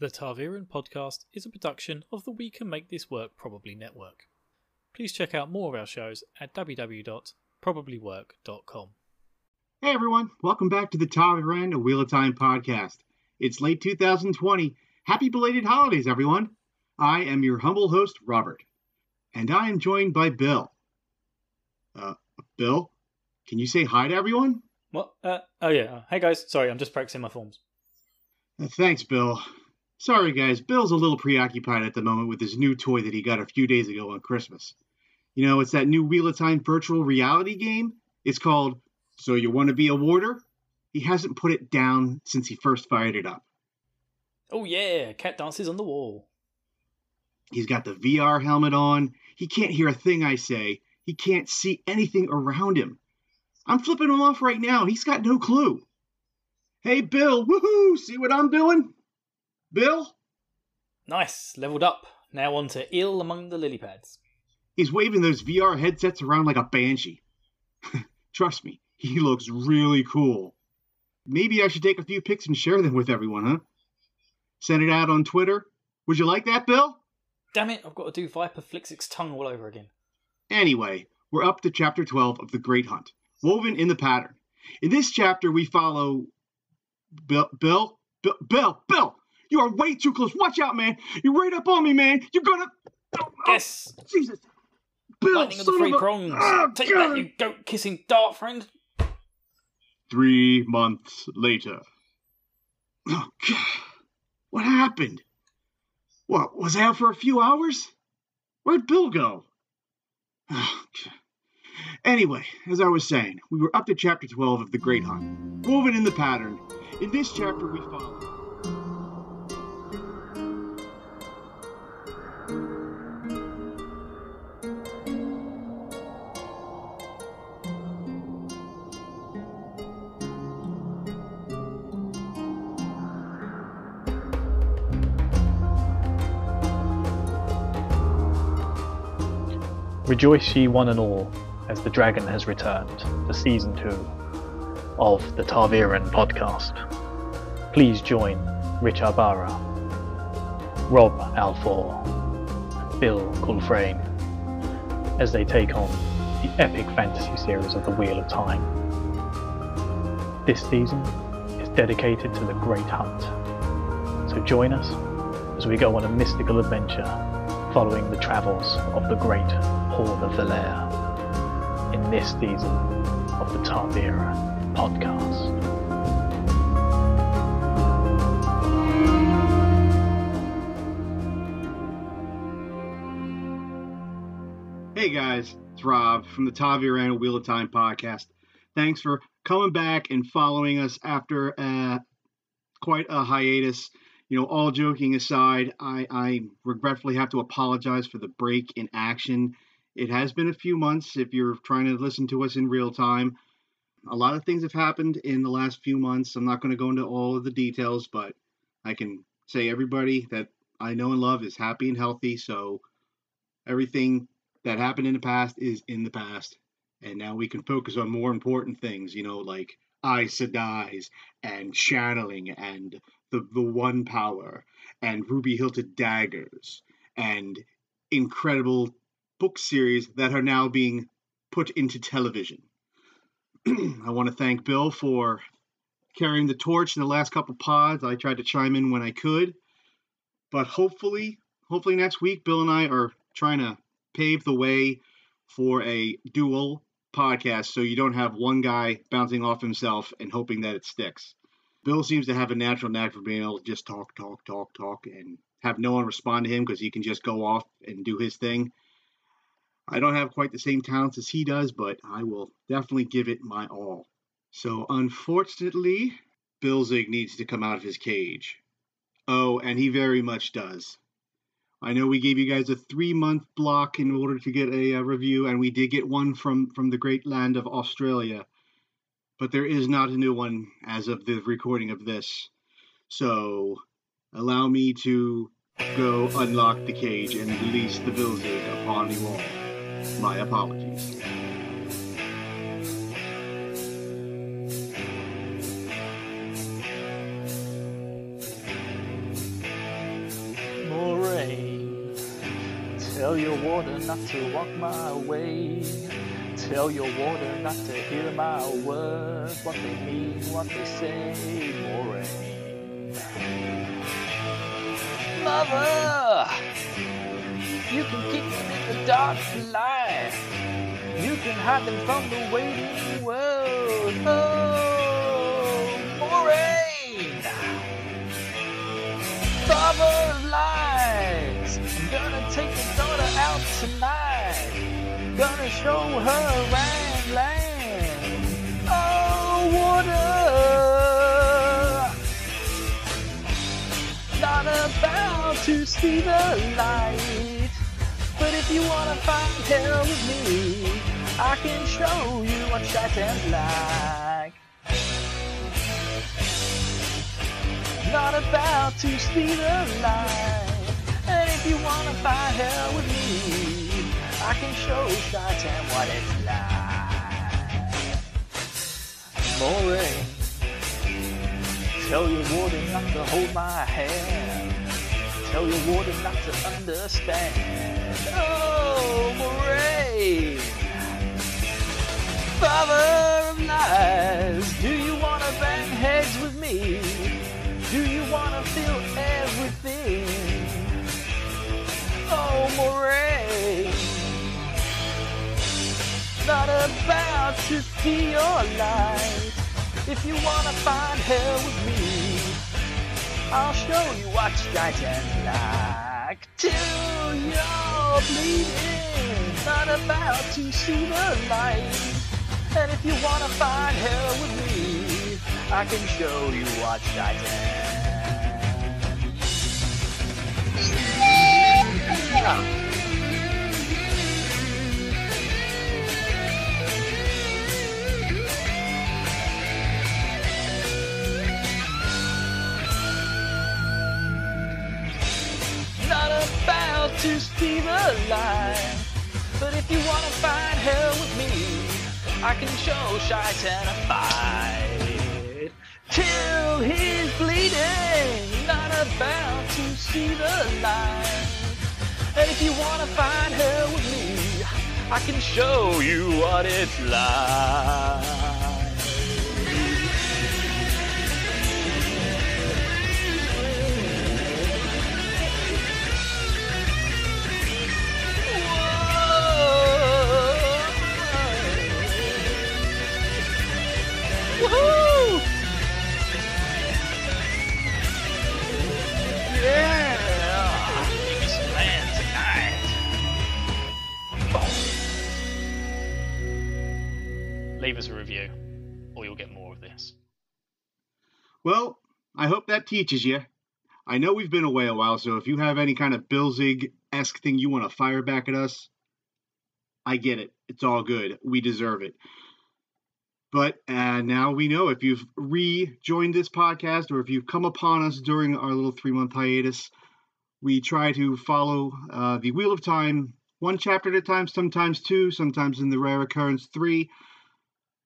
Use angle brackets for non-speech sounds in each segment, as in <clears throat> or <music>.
The Ta'veren podcast is a production of the We Can Make This Work Probably network. Please check out more of our shows at www.probablywork.com. Hey everyone, welcome back to the Ta'veren A Wheel of Time podcast. It's late 2020. Happy belated holidays, everyone. I am your humble host, Robert, and I am joined by Bill. Uh, Bill, can you say hi to everyone? What? Uh, oh yeah. Hey guys, sorry, I'm just practicing my forms. Uh, thanks, Bill. Sorry, guys, Bill's a little preoccupied at the moment with his new toy that he got a few days ago on Christmas. You know, it's that new Wheel of Time virtual reality game. It's called So You Want to Be a Warder? He hasn't put it down since he first fired it up. Oh yeah, cat dances on the wall. He's got the VR helmet on. He can't hear a thing I say. He can't see anything around him. I'm flipping him off right now. He's got no clue. Hey, Bill, woohoo! See what I'm doing? Bill? Nice, leveled up. Now on to ill among the lily pads. He's waving those VR headsets around like a banshee. <laughs> Trust me, he looks really cool. Maybe I should take a few pics and share them with everyone, huh? Send it out on Twitter. Would you like that, Bill? Damn it, I've got to do Viper Flixix tongue all over again. Anyway, we're up to chapter 12 of The Great Hunt, woven in the pattern. In this chapter, we follow Bill, Bill, Bill, Bill, Bill. You are way too close. Watch out, man. You're right up on me, man. You're gonna. Oh, yes. Oh, Jesus. Bill, Lightning of the three a... prongs. Oh, Take God. that, you goat kissing dart friend. Three months later. Oh, God. What happened? What, was I out for a few hours? Where'd Bill go? Oh, God. Anyway, as I was saying, we were up to chapter 12 of The Great Hunt, woven in the pattern. In this chapter, we follow. Rejoice ye one and all, as the dragon has returned for season two of the Ta'veren podcast. Please join Rich Arbara, Rob Alfor, Bill Culfrain as they take on the epic fantasy series of the Wheel of Time. This season is dedicated to the Great Hunt. So join us as we go on a mystical adventure following the travels of the great Horn of Valere in this season of the Ta'veren podcast. Hey guys, it's Rob from the Ta'veren Wheel of Time podcast. Thanks for coming back and following us after uh, quite a hiatus. You know, all joking aside, I, I regretfully have to apologize for the break in action. It has been a few months if you're trying to listen to us in real time. A lot of things have happened in the last few months. I'm not going to go into all of the details, but I can say everybody that I know and love is happy and healthy. So everything that happened in the past is in the past. And now we can focus on more important things, you know, like Aes Sedai's and channeling and the, the One Power and Ruby Hilted Daggers and incredible book series that are now being put into television. <clears throat> I want to thank Bill for carrying the torch in the last couple pods. I tried to chime in when I could, but hopefully, hopefully next week, Bill and I are trying to pave the way for a dual podcast so you don't have one guy bouncing off himself and hoping that it sticks. Bill seems to have a natural knack for being able to just talk, talk, talk, talk, and have no one respond to him because he can just go off and do his thing. I don't have quite the same talents as he does, but I will definitely give it my all. So, unfortunately, Bilzig needs to come out of his cage. Oh, and he very much does. I know we gave you guys a three month block in order to get a, uh review, and we did get one from, from the great land of Australia. But there is not a new one as of the recording of this. So, allow me to go unlock the cage and release the Bilzig upon you all. My apologies. Tell your water not to walk my way. Tell your water not to hear my words, what they mean, what they say, Moiraine. Mother! You can keep them in the dark light. You can hide them from the waiting world. Oh, Moiraine! Father lies, I'm gonna take your daughter out tonight. Gonna show her around land. Oh, water! Not about to see the light. If you wanna find hell with me, I can show you what Shaitan's like. Not about to see the light. And if you wanna find hell with me, I can show Shaitan what it's like. Moiraine, tell your warden not to hold my hand. Tell your warden not to understand. Oh, Moiraine! Father of lies, do you wanna bang heads with me? Do you wanna feel everything? Oh, Moiraine! Not about to see your light. If you wanna find hell with me, I'll show you what Titan's like. Till you're bleeding, not about to see the light. And if you wanna find hell with me, I can show you what Titan. Not to see the light. But if you wanna find hell with me, I can show Shaitan a fight. Till he's bleeding, not about to see the light. And if you wanna find hell with me, I can show you what it's like. Well, I hope that teaches you. I know we've been away a while, so if you have any kind of Bilzig esque thing you want to fire back at us, I get it. It's all good. We deserve it. But uh, now we know if you've rejoined this podcast or if you've come upon us during our little three month hiatus, we try to follow uh, the Wheel of Time one chapter at a time, sometimes two, sometimes in the rare occurrence, three.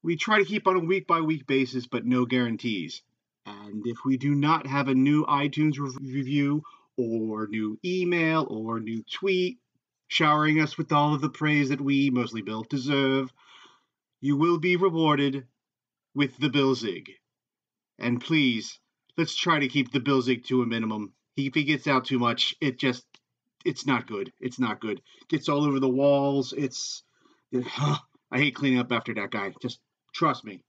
We try to keep on a week by week basis, but no guarantees. And if we do not have a new iTunes review or new email or new tweet showering us with all of the praise that we, mostly Bill, deserve, you will be rewarded with the Bilzig. And please, let's try to keep the Bilzig to a minimum. If he gets out too much, it just, it's not good. It's not good. Gets all over the walls. It's, <sighs> I hate cleaning up after that guy. Just trust me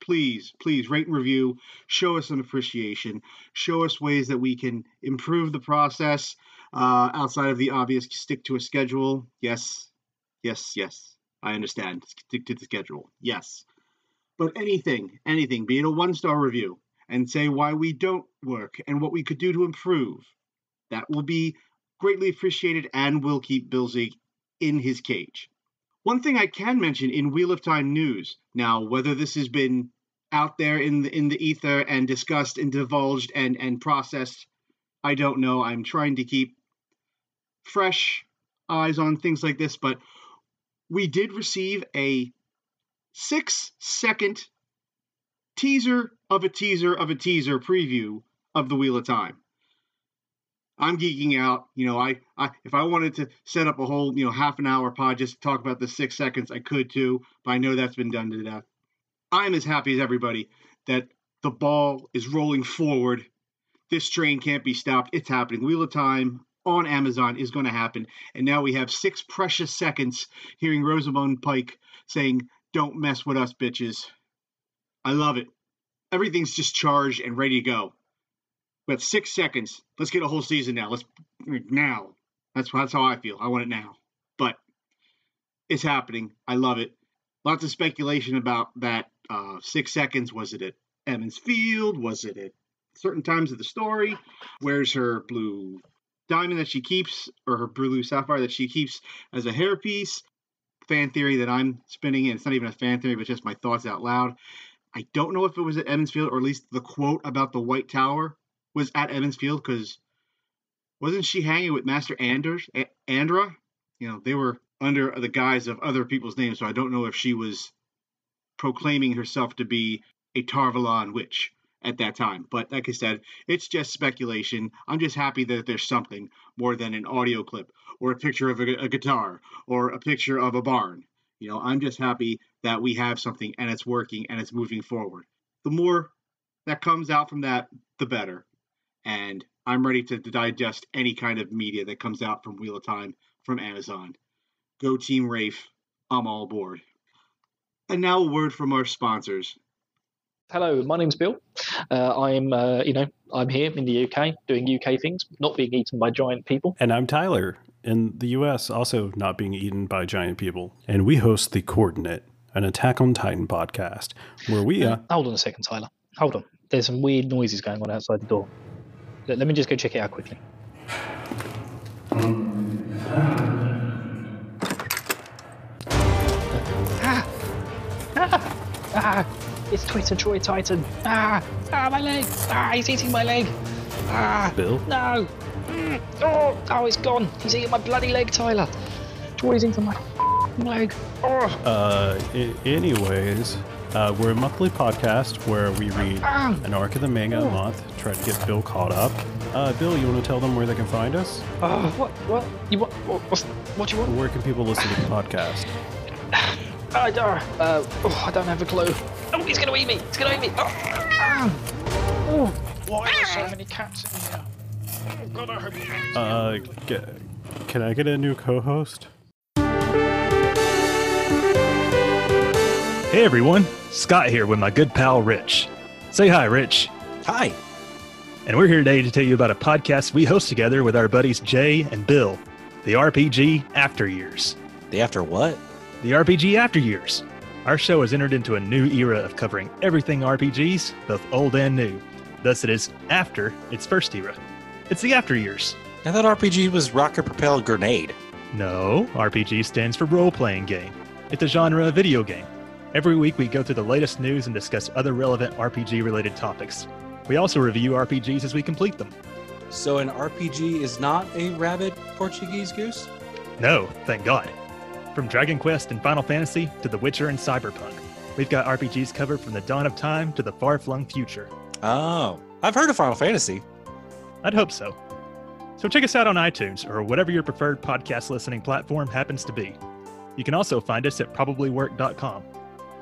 please, please rate and review. Show us some appreciation. Show us ways that we can improve the process uh, outside of the obvious stick to a schedule. Yes, yes, yes. I understand. Stick to the schedule. Yes. But anything, anything, be it a one star review, and say why we don't work and what we could do to improve. That will be greatly appreciated and will keep Bilzig in his cage. One thing I can mention in Wheel of Time news now, whether this has been out there in the in the ether and discussed and divulged and and processed, I don't know. I'm trying to keep fresh eyes on things like this, but we did receive a six second teaser of a teaser of a teaser preview of the Wheel of Time. I'm geeking out. You know, I, I if I wanted to set up a whole you know half an hour pod just to talk about the six seconds, I could too. But I know that's been done to death. I'm as happy as everybody that the ball is rolling forward. This train can't be stopped. It's happening. Wheel of Time on Amazon is going to happen. And now we have six precious seconds hearing Rosamund Pike saying, Don't mess with us, bitches. I love it. Everything's just charged and ready to go. We have six seconds. Let's get a whole season now. Let's now. That's that's how I feel. I want it now. But it's happening. I love it. Lots of speculation about that. Uh, six seconds. Was it at Emond's Field? Was it at certain times of the story? Where's her blue diamond that she keeps, or her blue sapphire that she keeps as a hairpiece? Fan theory that I'm spinning, it's not even a fan theory, but just my thoughts out loud. I don't know if it was at Emond's Field, or at least the quote about the White Tower was at Emond's Field, because wasn't she hanging with Master Anders, A- Andra? You know, they were under the guise of other people's names, so I don't know if she was proclaiming herself to be a Tar Valon witch at that time. But like I said, it's just speculation. I'm just happy that there's something more than an audio clip or a picture of a, a guitar or a picture of a barn. You know, I'm just happy that we have something and it's working and it's moving forward. The more that comes out from that, the better. And I'm ready to digest any kind of media that comes out from Wheel of Time from Amazon. Go Team Rafe. I'm all aboard. And now a word from our sponsors. Hello, my name's Bill. Uh, I'm, uh, you know, I'm here in the UK doing UK things, not being eaten by giant people. And I'm Tyler in the US, also not being eaten by giant people. And we host The Coordinate, an Attack on Titan podcast, where we. Uh, Hold on a second, Tyler. Hold on. There's some weird noises going on outside the door. Let, let me just go check it out quickly. Ah! Ah! Ah! It's Twitter Troy Titan. Ah! Ah, my leg! Ah, he's eating my leg! Ah! Bill? No! Mm. Oh! Oh, it's gone! He's eating my bloody leg, Tyler! Troy's eating my leg! Oh! Uh, I- anyways, uh, we're a monthly podcast where we read an arc of the manga a month, try to get Bill caught up. Uh, Bill, you want to tell them where they can find us? Oh, what? What? You what? What, what's, what do you want? Where can people listen to the podcast? <sighs> I don't. Uh, oh, I don't have a clue. Oh, he's gonna eat me! He's gonna eat me! Oh, oh why are there so many cats in here? Oh, God, I hope he eats me. Uh, get, can I get a new co-host? Hey everyone, Scott here with my good pal Rich. Say hi, Rich. Hi. And we're here today to tell you about a podcast we host together with our buddies Jay and Bill, the RPG After Years. The after what? The RPG After Years. Our show has entered into a new era of covering everything RPGs, both old and new. Thus, it is after its first era. It's the After Years. I thought RPG was rocket propelled grenade. No, RPG stands for role playing game. It's a genre of video game. Every week we go through the latest news and discuss other relevant RPG related topics. We also review RPGs as we complete them. So an RPG is not a rabid Portuguese goose? No, thank God. From Dragon Quest and Final Fantasy to The Witcher and Cyberpunk, we've got RPGs covered from the dawn of time to the far flung future. Oh, I've heard of Final Fantasy. I'd hope so. So check us out on iTunes or whatever your preferred podcast listening platform happens to be. You can also find us at probablywork.com.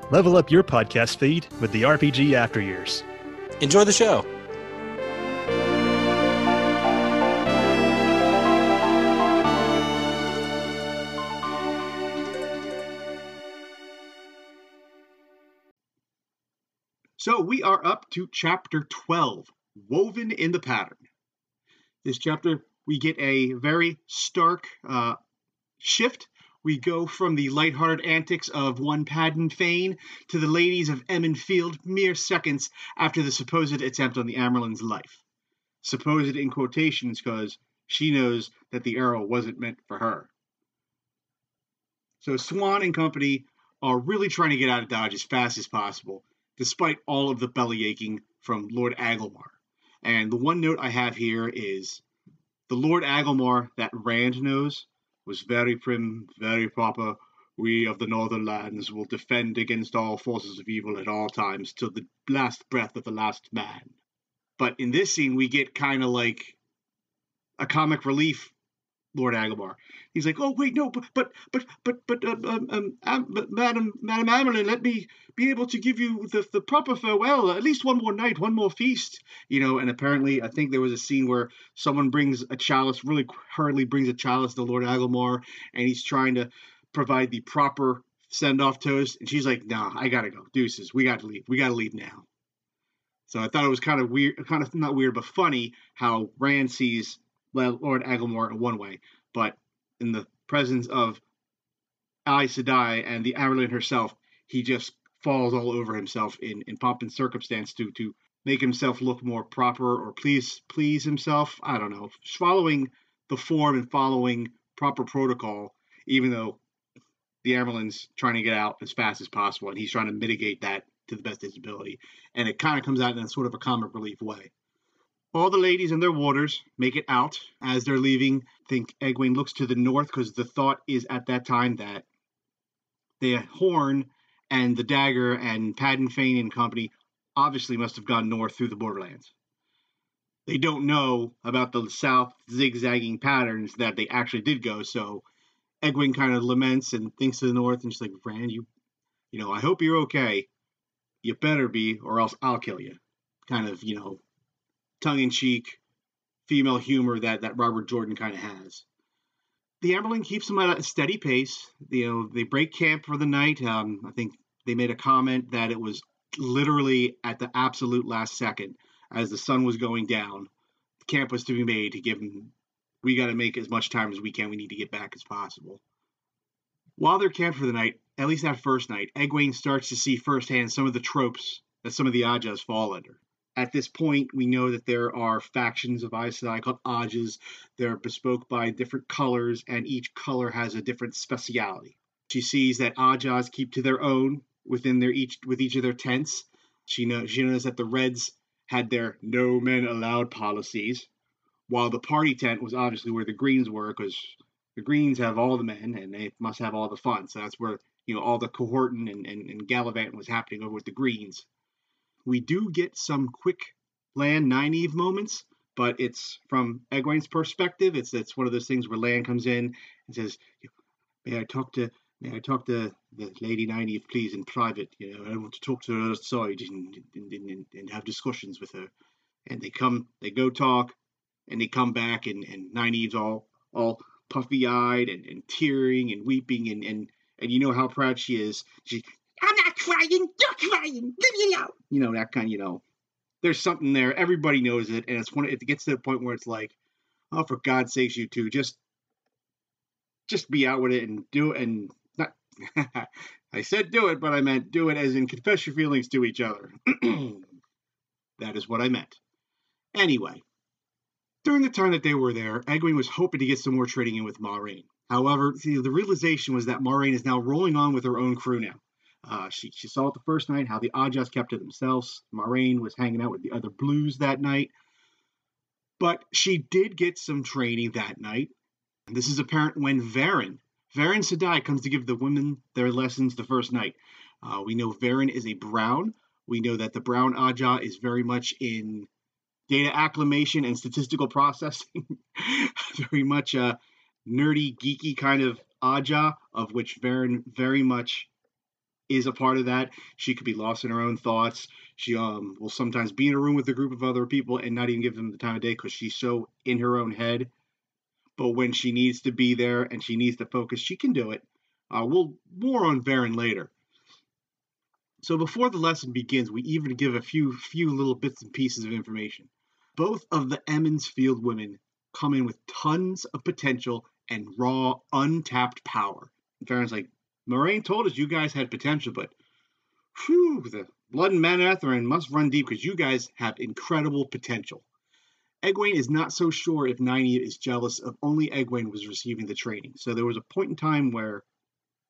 Level up your podcast feed with the RPG After Years. Enjoy the show. So we are up to chapter 12, Woven in the Pattern. This chapter, we get a very stark uh, shift. We go from the lighthearted antics of one Padan Fain to the ladies of Emond's Field mere seconds after the supposed attempt on the Amyrlin's life. Supposed in quotations because she knows that the arrow wasn't meant for her. So Siuan and company are really trying to get out of Dodge as fast as possible despite all of the belly aching from Lord Agelmar. And the one note I have here is the Lord Agelmar that Rand knows was very prim, very proper. We of the Northern Lands will defend against all forces of evil at all times till the last breath of the last man. But in this scene, we get kind of like a comic relief Lord Agelmar. He's like, oh wait, no, but but but but but um, um, um, um Madam Madam Amyrlin, let me be able to give you the the proper farewell. At least one more night, one more feast, you know. And apparently, I think there was a scene where someone brings a chalice, really hurriedly brings a chalice to Lord Agelmar, and he's trying to provide the proper send off toast, and she's like, nah, I gotta go, deuces, we gotta leave, we gotta leave now. So I thought it was kind of weird, kind of not weird, but funny how Rand sees Lord Agelmar in one way, but in the presence of Aes Sedai and the Amyrlin herself, he just falls all over himself in, in pomp and circumstance to to make himself look more proper or please please himself. I don't know, following the form and following proper protocol, even though the Amyrlin's trying to get out as fast as possible, and he's trying to mitigate that to the best of his ability. And it kind of comes out in a sort of a comic relief way. All the ladies and their warders make it out as they're leaving. I think Egwene looks to the north because the thought is at that time that the horn and the dagger and Padan Fain and company obviously must have gone north through the borderlands. They don't know about the south zigzagging patterns that they actually did go, so Egwene kind of laments and thinks to the north, and she's like, "Rand, you, you know, I hope you're okay. You better be, or else I'll kill you." Kind of, you know, tongue in cheek female humor that, that Robert Jordan kind of has. The Amyrlin keeps them at a steady pace. You know, they break camp for the night. Um, I think they made a comment that it was literally at the absolute last second as the sun was going down. Camp was to be made to give them, we got to make as much time as we can. We need to get back as possible. While they're camped for the night, at least that first night, Egwene starts to see firsthand some of the tropes that some of the Ajahs fall under at this point, we know that there are factions of Aes Sedai called Ajahs. They're bespoke by different colors, and each color has a different speciality. She sees that Ajahs keep to their own within their each with each of their tents. She knows she knows that the Reds had their no men allowed policies, while the party tent was obviously where the Greens were, because the Greens have all the men and they must have all the fun. So that's where you know all the cohorting and, and, and gallivanting was happening over with the Greens. We do get some quick Lan Nynaeve moments, but it's from Egwene's perspective. It's it's one of those things where Lan comes in and says, "May I talk to May I talk to the Lady Nynaeve, please, in private? You know, I want to talk to her outside and, and, and, and have discussions with her." And they come, they go talk, and they come back, and and Nynaeve's all all puffy eyed and, and tearing and weeping, and and and you know how proud she is. She crying. You're crying. Leave me alone. You know that kind. You know, there's something there. Everybody knows it, and it's one, it gets to the point where it's like, oh, for God's sakes, you two, just, just be out with it and do it, and not. <laughs> I said do it, but I meant do it as in confess your feelings to each other. <clears throat> that is what I meant. Anyway, during the time that they were there, Egwene was hoping to get some more trading in with Moiraine. However, the realization was that Moiraine is now rolling on with her own crew now. Uh, she, she saw it the first night, how the Ajahs kept to themselves. Moiraine was hanging out with the other Blues that night. But she did get some training that night. And this is apparent when Verin, Verin Sedai comes to give the women their lessons the first night. Uh, we know Verin is a Brown. We know that the Brown Ajah is very much in data acclimation and statistical <laughs> processing. very much a nerdy, geeky kind of Ajah, of which Verin very much is a part of that. She could be lost in her own thoughts. She um will sometimes be in a room with a group of other people and not even give them the time of day because she's so in her own head. But when she needs to be there and she needs to focus, she can do it. Uh, we'll more on Verin later. So before the lesson begins, we even give a few few little bits and pieces of information. Both of the Emond's Field women come in with tons of potential and raw, untapped power. Verin's like, Moiraine told us you guys had potential, but whew, the Blood and Manetheren must run deep because you guys have incredible potential. Egwene is not so sure if Nynaeve is jealous of only Egwene was receiving the training. So there was a point in time where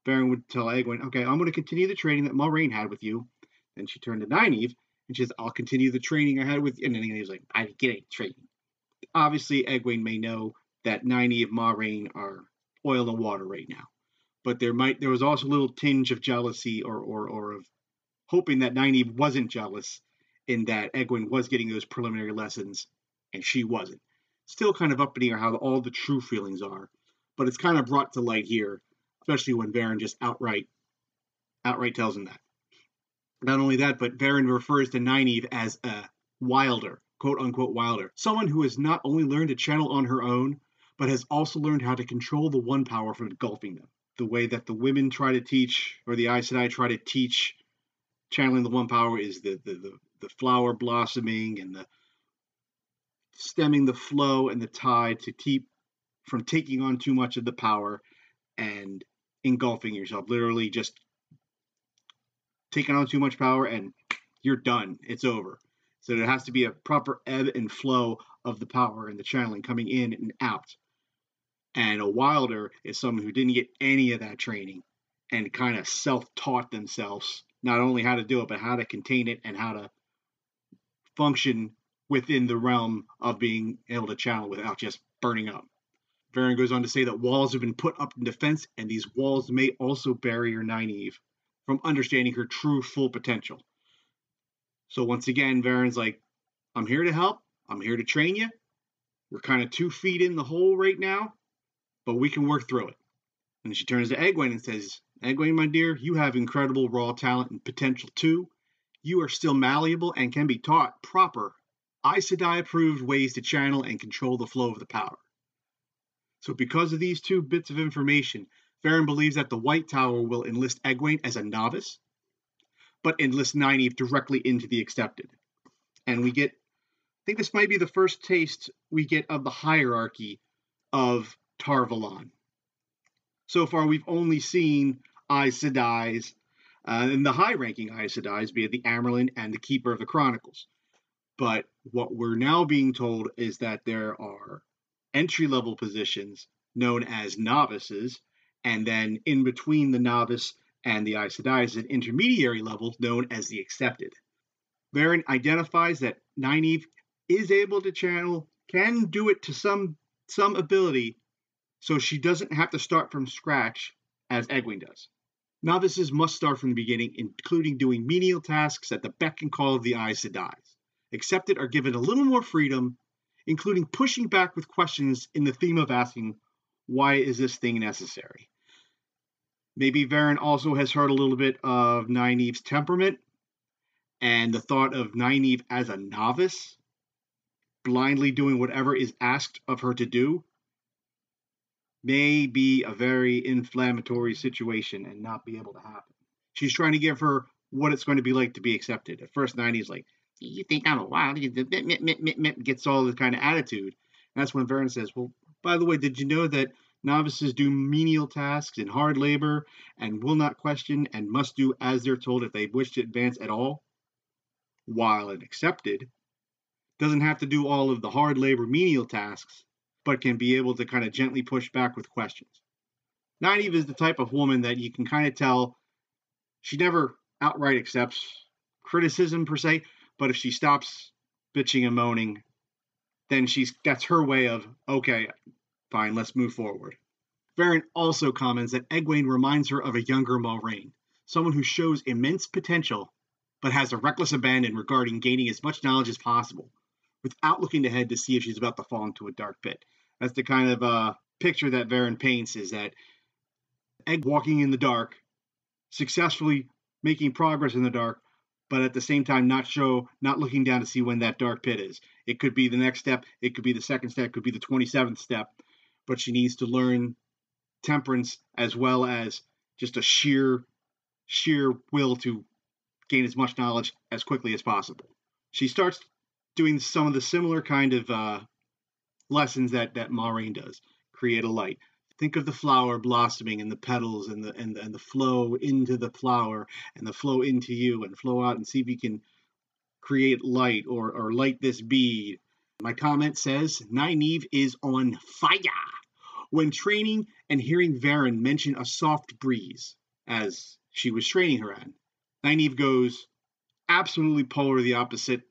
Verin would tell Egwene, okay, I'm going to continue the training that Moiraine had with you. Then she turned to Nynaeve and she says, I'll continue the training I had with you. And then he was like, I didn't get any training. Obviously, Egwene may know that Nynaeve and Moiraine are oil and water right now but there might there was also a little tinge of jealousy or or, or of hoping that Nynaeve wasn't jealous in that Egwene was getting those preliminary lessons and she wasn't. still kind of uppity or how all the true feelings are. But it's kind of brought to light here, especially when Verin just outright outright tells him that. Not only that, but Verin refers to Nynaeve as a wilder, quote unquote wilder, someone who has not only learned to channel on her own, but has also learned how to control the one power from engulfing them. The way that the women try to teach, or the Aes Sedai try to teach channeling the one power is the, the, the, the flower blossoming and the stemming the flow and the tide to keep from taking on too much of the power and engulfing yourself. Literally just taking on too much power and you're done. It's over. So there has to be a proper ebb and flow of the power and the channeling coming in and out. And a wilder is someone who didn't get any of that training and kind of self taught themselves not only how to do it, but how to contain it and how to function within the realm of being able to channel without just burning up. Verin goes on to say that walls have been put up in defense, and these walls may also barrier Nynaeve from understanding her true full potential. So once again, Verin's like, I'm here to help. I'm here to train you. We're kind of two feet in the hole right now, but we can work through it. And she turns to Egwene and says, Egwene, my dear, you have incredible raw talent and potential too. You are still malleable and can be taught proper Aes Sedai approved ways to channel and control the flow of the power. So, because of these two bits of information, Verin believes that the White Tower will enlist Egwene as a novice, but enlist Nynaeve directly into the accepted. And we get, I think this might be the first taste we get of the hierarchy of Tar Valon. So far, we've only seen Aes Sedai's, uh, and the high-ranking Aes Sedai's, be it the Amyrlin and the Keeper of the Chronicles. But what we're now being told is that there are entry level positions known as novices, and then in between the novice and the Aes Sedai is an intermediary level known as the accepted. Verin identifies that Nynaeve is able to channel, can do it to some some ability, so she doesn't have to start from scratch as Egwene does. Novices must start from the beginning, including doing menial tasks at the beck and call of the Aes Sedai. Accepted are given a little more freedom, including pushing back with questions in the theme of asking, why is this thing necessary? Maybe Verin also has heard a little bit of Nynaeve's temperament and the thought of Nynaeve as a novice, blindly doing whatever is asked of her to do, may be a very inflammatory situation and not be able to happen. She's trying to give her what it's going to be like to be accepted. At first, Nynaeve's like, you think I'm a wild? Gets all this kind of attitude. And that's when Verin says, well, by the way, did you know that novices do menial tasks and hard labor and will not question and must do as they're told if they wish to advance at all? While an accepted doesn't have to do all of the hard labor menial tasks, but can be able to kind of gently push back with questions. Nynaeve is the type of woman that you can kind of tell she never outright accepts criticism per se, but if she stops bitching and moaning, then she's that's her way of okay, fine, let's move forward. Verin also comments that Egwene reminds her of a younger Moiraine, someone who shows immense potential, but has a reckless abandon regarding gaining as much knowledge as possible, without looking ahead to see if she's about to fall into a dark pit. That's the kind of uh, picture that Verin paints: is that Egg walking in the dark, successfully making progress in the dark, but at the same time not show not looking down to see when that dark pit is. It could be the next step it could be the second step it could be the 27th step but she needs to learn temperance as well as just a sheer sheer will to gain as much knowledge as quickly as possible. She starts doing some of the similar kind of uh, lessons that that Moiraine does create a light think of the flower blossoming and the petals and the and and the flow into the flower and the flow into you and flow out and see if you can create light or or light this bead. My comment says Nynaeve is on fire. When training and hearing Verin mention a soft breeze as she was training her on, Nynaeve goes absolutely polar the opposite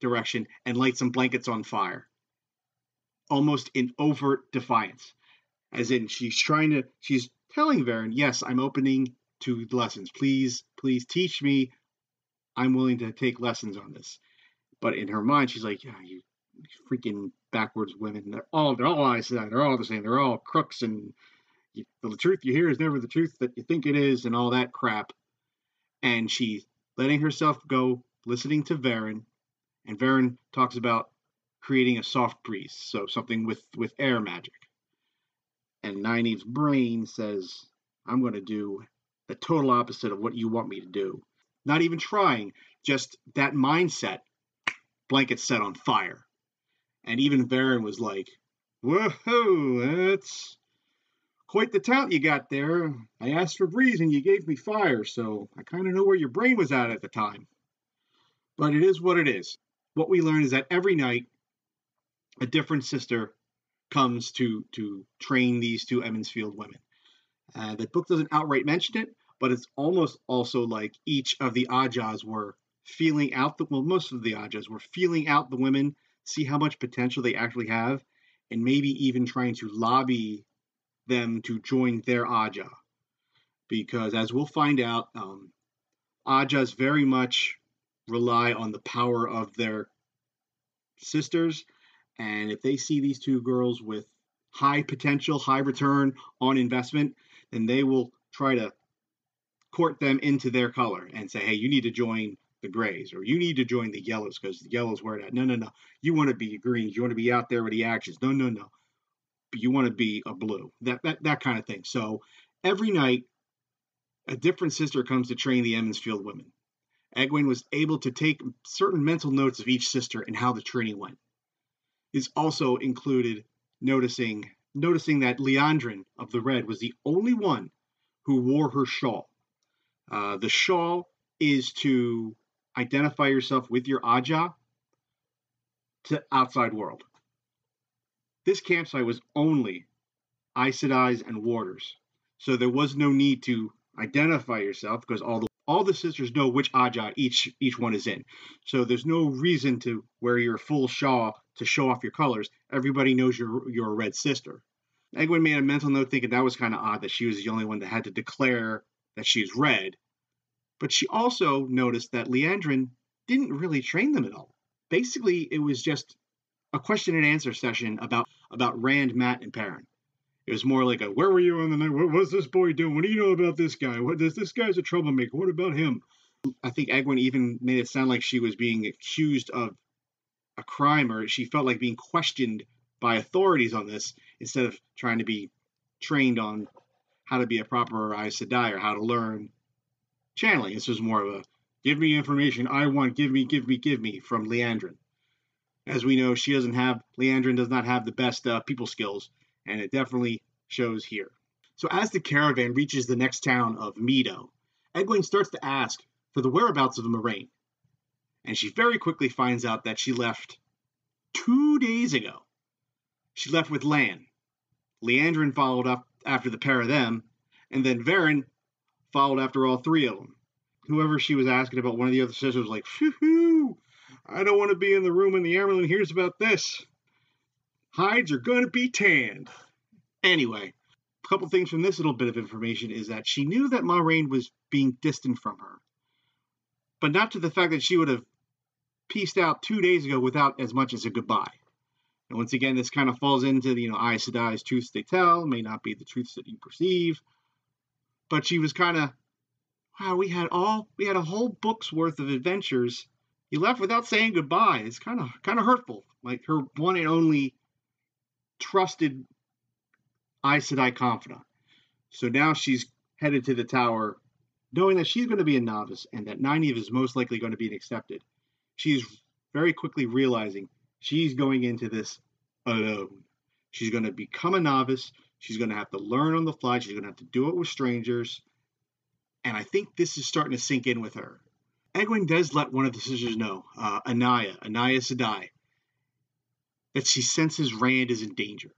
direction and lights some blankets on fire, almost in overt defiance as in she's trying to she's telling Verin, yes, I'm opening to lessons. Please, please teach me. I'm willing to take lessons on this. But in her mind, she's like, yeah, you freaking backwards women. They're all they're all Aes Sedai. They're all the same. They're all crooks, and you, the truth you hear is never the truth that you think it is, and all that crap. And she's letting herself go, listening to Verin, and Verin talks about creating a soft breeze, so something with with air magic. And Nynaeve's brain says, "I'm going to do the total opposite of what you want me to do." Not even trying, just that mindset. Blanket set on fire. And even Verin was like, Whoa, that's quite the talent you got there. I asked for breeze and you gave me fire, so I kind of know where your brain was at at the time. But it is what it is. What we learn is that every night, a different sister comes to to train these two Emond's Field women. Uh, the book doesn't outright mention it, but it's almost also like each of the Ajahs were feeling out the well, most of the Ajahs were feeling out the women, see how much potential they actually have, and maybe even trying to lobby them to join their Ajah. Because as we'll find out, um, Ajahs very much rely on the power of their sisters. And if they see these two girls with high potential, high return on investment, then they will try to court them into their color and say, hey, you need to join the grays or you need to join the yellows because the yellows wear that. at. No, no, no. You want to be greens. You want to be out there with the actions. No, no, no. But you want to be a blue. That that that kind of thing. So every night, a different sister comes to train the Emond's Field women. Egwene was able to take certain mental notes of each sister and how the training went. Is also included noticing noticing that Liandrin of the Red was the only one who wore her shawl. Uh, the shawl is to identify yourself with your Ajah to outside world. This campsite was only Aes Sedai's and warders, so there was no need to identify yourself because all the all the sisters know which Ajah each each one is in. So there's no reason to wear your full shawl to show off your colors. Everybody knows you're you're a red sister. Egwene made a mental note thinking that was kind of odd that she was the only one that had to declare that she's red. But she also noticed that Liandrin didn't really train them at all. Basically, it was just a question and answer session about about Rand, Mat, and Perrin. It was more like a where were you on the night? What was this boy doing? What do you know about this guy? What does this guy's a troublemaker? What about him? I think Egwene even made it sound like she was being accused of a crime or she felt like being questioned by authorities on this instead of trying to be trained on how to be a proper Aes Sedai or how to learn channeling. This was more of a give me information I want, give me, give me, give me from Liandrin. As we know, she doesn't have, Liandrin does not have the best uh, people skills, and it definitely shows here. So as the caravan reaches the next town of Medo, Egwene starts to ask for the whereabouts of the Moiraine. And she very quickly finds out that she left two days ago. She left with Lan. Liandrin followed up after the pair of them, and then Verin followed after all three of them. Whoever she was asking about, one of the other sisters was like, Phew, I don't want to be in the room when the Amyrlin hears about this. Hides are going to be tanned. Anyway, a couple things from this little bit of information is that she knew that Moiraine was being distant from her, but not to the fact that she would have pieced out two days ago without as much as a goodbye. And once again, this kind of falls into the, you know, Aes Sedai's truths they tell may not be the truths that you perceive. But she was kind of, wow, we had all, we had a whole book's worth of adventures. You left without saying goodbye. It's kind of, kind of hurtful. Like her one and only trusted Aes Sedai confidant. So now she's headed to the tower, knowing that she's going to be a novice and that Nynaeve is most likely going to be accepted. She's very quickly realizing she's going into this alone. She's going to become a novice. She's going to have to learn on the fly. She's going to have to do it with strangers. And I think this is starting to sink in with her. Egwene does let one of the sisters know, uh, Anaiya, Anaiya Sedai, that she senses Rand is in danger.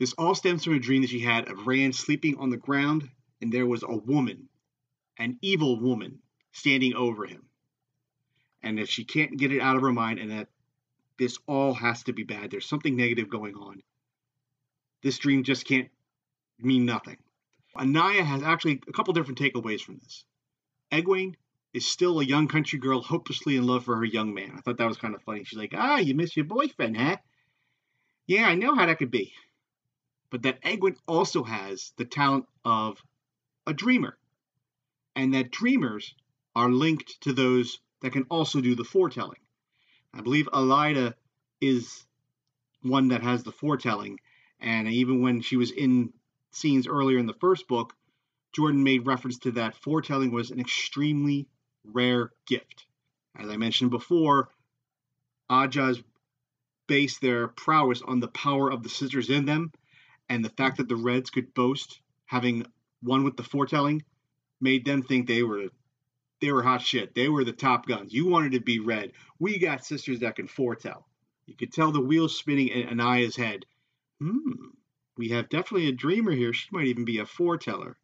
This all stems from a dream that she had of Rand sleeping on the ground, and there was a woman, an evil woman, standing over him. And that she can't get it out of her mind, and that this all has to be bad. There's something negative going on. This dream just can't mean nothing. Anaiya has actually a couple different takeaways from this. Egwene is still a young country girl hopelessly in love for her young man. I thought that was kind of funny. She's like, ah, you miss your boyfriend, huh? Yeah, I know how that could be. But that Egwene also has the talent of a dreamer. And that dreamers are linked to those that can also do the foretelling. I believe Elaida is one that has the foretelling. And even when she was in scenes earlier in the first book, Jordan made reference to that foretelling was an extremely rare gift. As I mentioned before, Ajahs base their prowess on the power of the scissors in them, and the fact that the Reds could boast having one with the foretelling made them think they were they were hot shit. They were the top guns. You wanted to be Red. We got sisters that can foretell. You could tell the wheels spinning in Anaiya's head. Hmm, we have definitely a dreamer here. She might even be a foreteller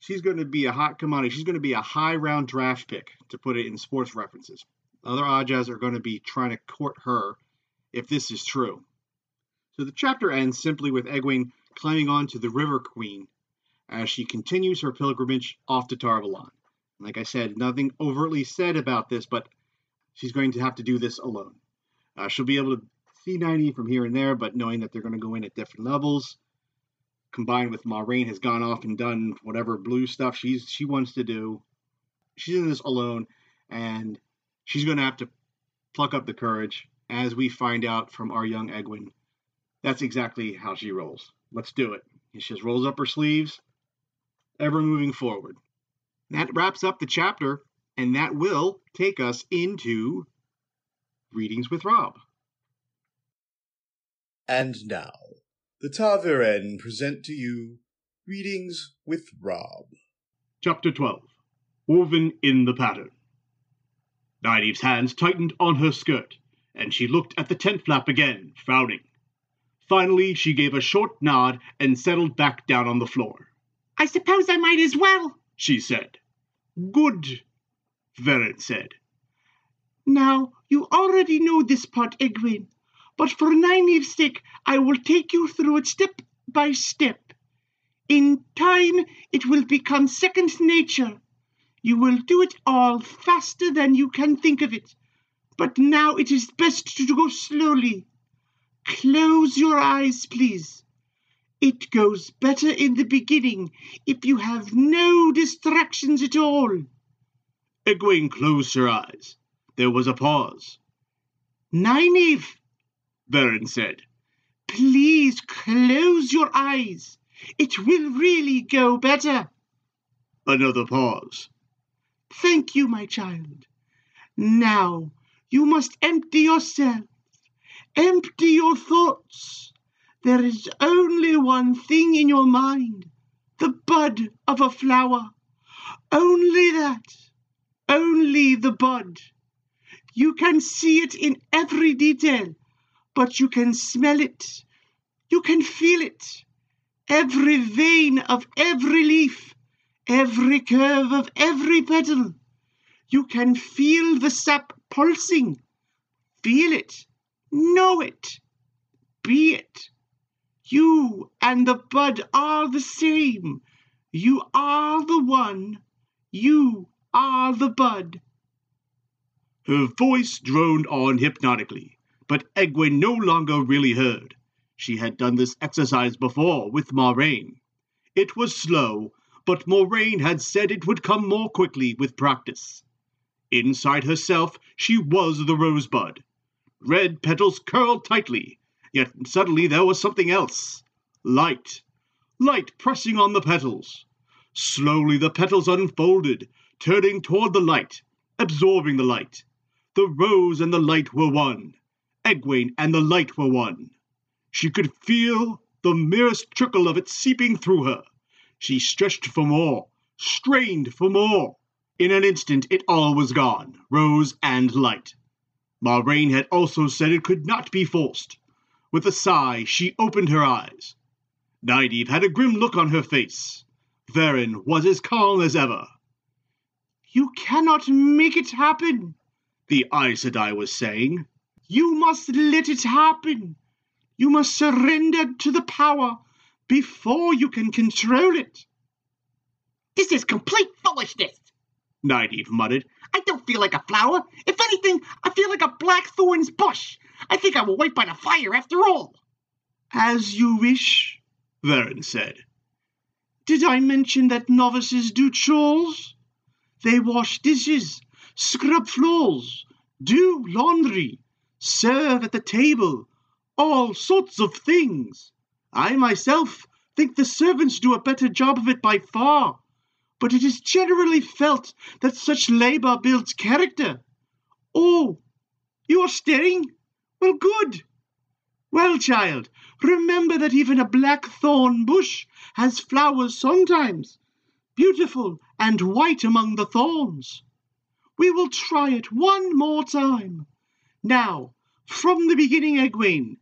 she's going to be a hot commodity. She's going to be a high round draft pick, to put it in sports references. Other Ajahs are going to be trying to court her if this is true. So the chapter ends simply with Egwene climbing on to the River Queen as she continues her pilgrimage off to Tar Valon. Like I said, nothing overtly said about this, but she's going to have to do this alone. Uh, she'll be able to see Nynaeve from here and there, but knowing that they're going to go in at different levels, combined with Moiraine has gone off and done whatever blue stuff she's she wants to do. She's in this alone, and she's going to have to pluck up the courage as we find out from our young Egwene. That's exactly how she rolls. Let's do it. She just rolls up her sleeves, ever moving forward. That wraps up the chapter, and that will take us into Readings with Rob. And now, the Ta'veren present to you Readings with Rob. Chapter 12 Woven in the Pattern. Nynaeve's hands tightened on her skirt, and she looked at the tent flap again, frowning. Finally, she gave a short nod and settled back down on the floor. I suppose I might as well, she said. Good, Verin said. Now, you already know this part, Egwene. But for Nynaeve's sake, I will take you through it step by step. In time, it will become second nature. You will do it all faster than you can think of it. But now it is best to go slowly. Close your eyes, please. It goes better in the beginning if you have no distractions at all. Egwene closed her eyes. There was a pause. Nynaeve, Verin said. Please close your eyes. It will really go better. Another pause. Thank you, my child. Now you must empty yourself. Empty your thoughts. There is only one thing in your mind the bud of a flower. Only that. Only the bud. You can see it in every detail but you can smell it. You can feel it. Every vein of every leaf, every curve of every petal. You can feel the sap pulsing. Feel it. Know it. Be it. You and the bud are the same. You are the one. You are the bud. Her voice droned on hypnotically but Egwene no longer really heard. She had done this exercise before with Moiraine. It was slow, but Moiraine had said it would come more quickly with practice. Inside herself, she was the rosebud. Red petals curled tightly, yet suddenly there was something else. Light. Light pressing on the petals. Slowly the petals unfolded, turning toward the light, absorbing the light. The rose and the light were one. Egwene and the light were one. She could feel the merest trickle of it seeping through her. She stretched for more, strained for more. In an instant it all was gone, rose and light. Moiraine had also said it could not be forced. With a sigh, she opened her eyes. Nynaeve had a grim look on her face. Verin was as calm as ever. You cannot make it happen, the Aes Sedai was saying. You must let it happen. You must surrender to the power before you can control it. This is complete foolishness, Nynaeve muttered. I don't feel like a flower. If anything, I feel like a blackthorn's bush. I think I will wait by the fire after all. As you wish, Verin said. Did I mention that novices do chores? They wash dishes, scrub floors, do laundry, serve at the table, all sorts of things. I myself think the servants do a better job of it by far, but it is generally felt that such labor builds character. Oh, you are staring? Well, good. Well, child, remember that even a blackthorn bush has flowers sometimes, beautiful and white among the thorns. We will try it one more time. Now, from the beginning, Egwene,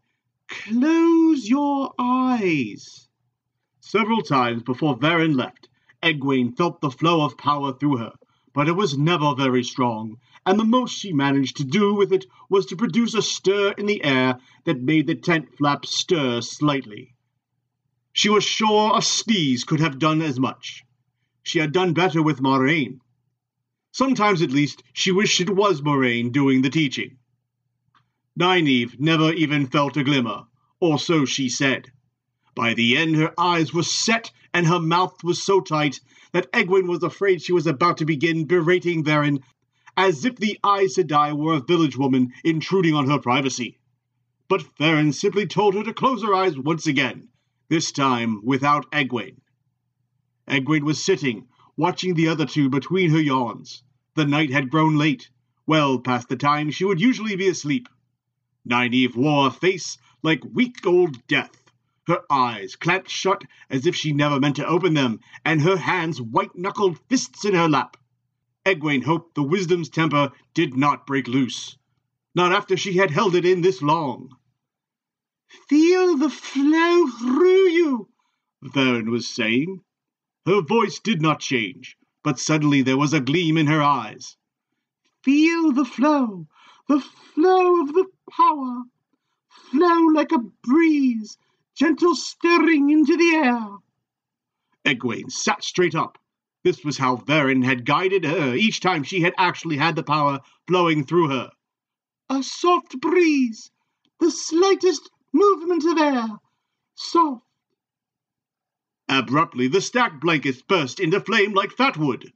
close your eyes. Several times before Verin left, Egwene felt the flow of power through her, but it was never very strong, and the most she managed to do with it was to produce a stir in the air that made the tent flap stir slightly. She was sure a sneeze could have done as much. She had done better with Moiraine. Sometimes, at least, she wished it was Moiraine doing the teaching. Nynaeve never even felt a glimmer, or so she said. By the end, her eyes were set and her mouth was so tight that Egwene was afraid she was about to begin berating Verin as if the Aes Sedai were a village woman intruding on her privacy. But Verin simply told her to close her eyes once again, this time without Egwene. Egwene was sitting, watching the other two between her yawns. The night had grown late, well past the time she would usually be asleep. Nynaeve wore a face like weak old death, her eyes clamped shut as if she never meant to open them, and her hands white knuckled fists in her lap. Egwene hoped the wisdom's temper did not break loose, not after she had held it in this long. Feel the flow through you, Verin was saying. Her voice did not change, but suddenly there was a gleam in her eyes. Feel the flow, the flow of the power. Flow like a breeze, gentle stirring into the air. Egwene sat straight up. This was how Verin had guided her each time she had actually had the power flowing through her. A soft breeze, the slightest movement of air, soft. Abruptly, the stacked blankets burst into flame like fat wood.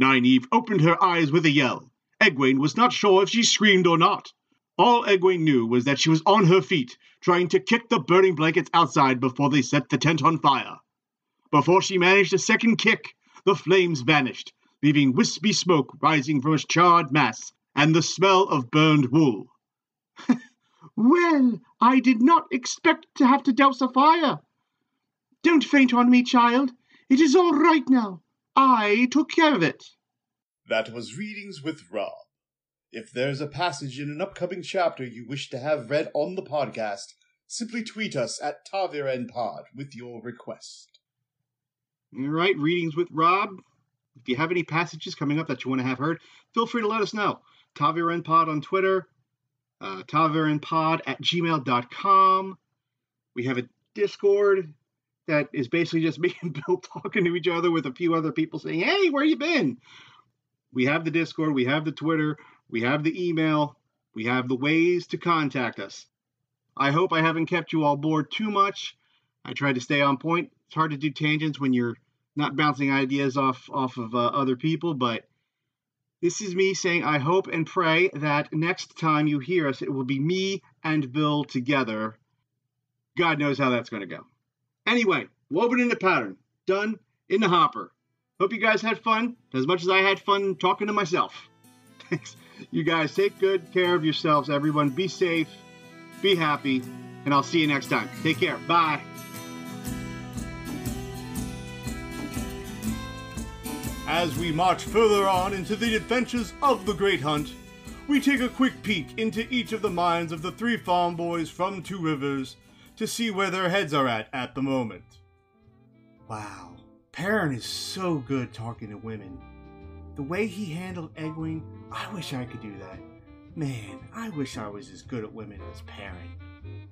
Nynaeve opened her eyes with a yell. Egwene was not sure if she screamed or not. All Egwene knew was that she was on her feet, trying to kick the burning blankets outside before they set the tent on fire. Before she managed a second kick, the flames vanished, leaving wispy smoke rising from a charred mass and the smell of burned wool. <laughs> well, I did not expect to have to douse a fire. Don't faint on me, child. It is all right now. I took care of it. That was Readings with Rob. If there's a passage in an upcoming chapter you wish to have read on the podcast, simply tweet us at TavirenPod with your request. All right, Readings with Rob. If you have any passages coming up that you want to have heard, feel free to let us know. TavirenPod on Twitter, uh, TavirenPod at gmail.com. We have a Discord that is basically just <laughs> me and Bill talking to each other with a few other people saying, hey, where you been? We have the Discord, we have the Twitter, we have the email, we have the ways to contact us. I hope I haven't kept you all bored too much. I tried to stay on point. It's hard to do tangents when you're not bouncing ideas off off of uh, other people, but this is me saying I hope and pray that next time you hear us, it will be me and Bill together. God knows how that's going to go. Anyway, woven in the pattern, done in the hopper. Hope you guys had fun as much as I had fun talking to myself. <laughs> Thanks. You guys take good care of yourselves, everyone. Be safe, be happy, and I'll see you next time. Take care. Bye. As we march further on into the adventures of the Great Hunt, we take a quick peek into each of the minds of the three farm boys from Two Rivers to see where their heads are at at the moment. Wow, Perrin is so good talking to women. The way he handled Egwene, I wish I could do that. Man, I wish I was as good at women as Perrin.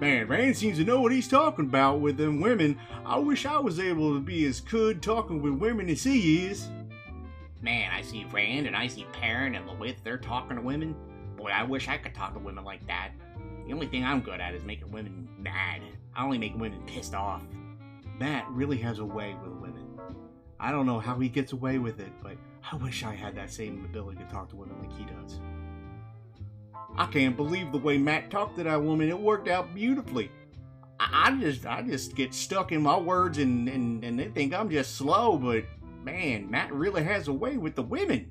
Man, Rand seems to know what he's talking about with them women. I wish I was able to be as good talking with women as he is. man, I see Rand and I see Perrin and Lewith, they're talking to women. Boy, I wish I could talk to women like that. The only thing I'm good at is making women mad. I only make women pissed off. Mat really has a way with women. I don't know how he gets away with it, but I wish I had that same ability to talk to women like he does. I can't believe the way Mat talked to that woman. It worked out beautifully. I, I just I just get stuck in my words and, and, and they think I'm just slow, but man, Mat really has a way with the women.